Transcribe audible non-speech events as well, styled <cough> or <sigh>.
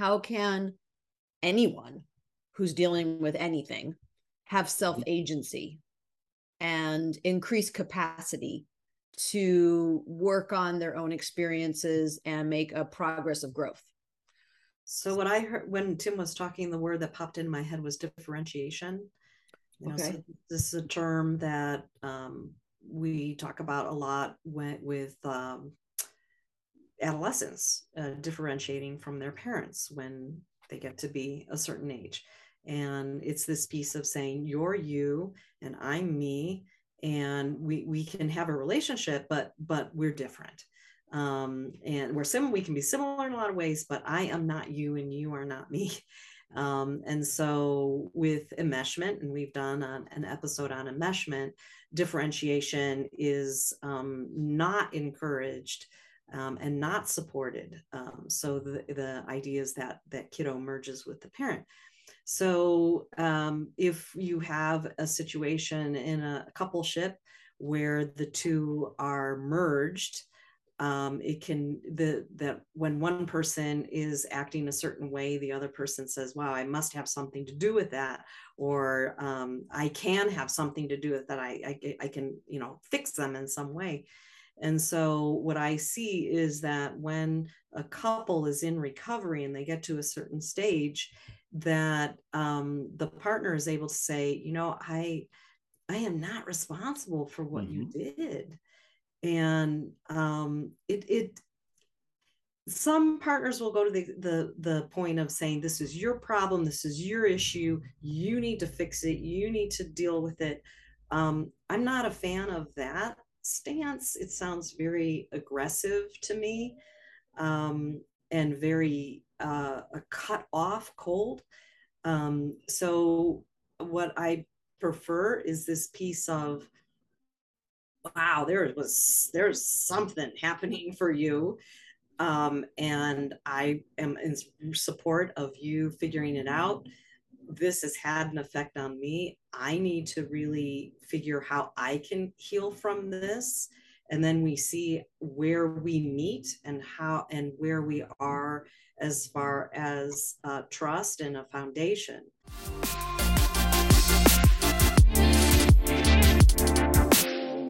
how can anyone who's dealing with anything have self agency and increase capacity to work on their own experiences and make a progress of growth. So what I heard when Tim was talking, the word that popped in my head was differentiation. You know, okay. So this is a term that um, we talk about a lot when, with um, adolescents uh, differentiating from their parents when they get to be a certain age. And it's this piece of saying, you're you and I'm me, and we, we can have a relationship, but but we're different. Um, and we're similar, we can be similar in a lot of ways, but I am not you and you are not me. <laughs> Um, and so with enmeshment, and we've done an, an episode on enmeshment, differentiation is um, not encouraged um, and not supported. Um, so the, the idea is that that kiddo merges with the parent. So um, if you have a situation in a coupleship where the two are merged, um, it can the that when one person is acting a certain way the other person says wow i must have something to do with that or um, i can have something to do with that I, I i can you know fix them in some way and so what i see is that when a couple is in recovery and they get to a certain stage that um, the partner is able to say you know i i am not responsible for what mm-hmm. you did. And um, it it some partners will go to the, the the point of saying this is your problem. This is your issue. You need to fix it. You need to deal with it. Um, i'm not a fan of that stance it sounds very aggressive to me um, and very uh, cut off cold um, so what i prefer is this piece of wow, there was there's something happening for you. Um, and I am in support of you figuring it out. This has had an effect on me. I need to really figure how I can heal from this. And then we see where we meet and how and where we are as far as uh, trust and a foundation.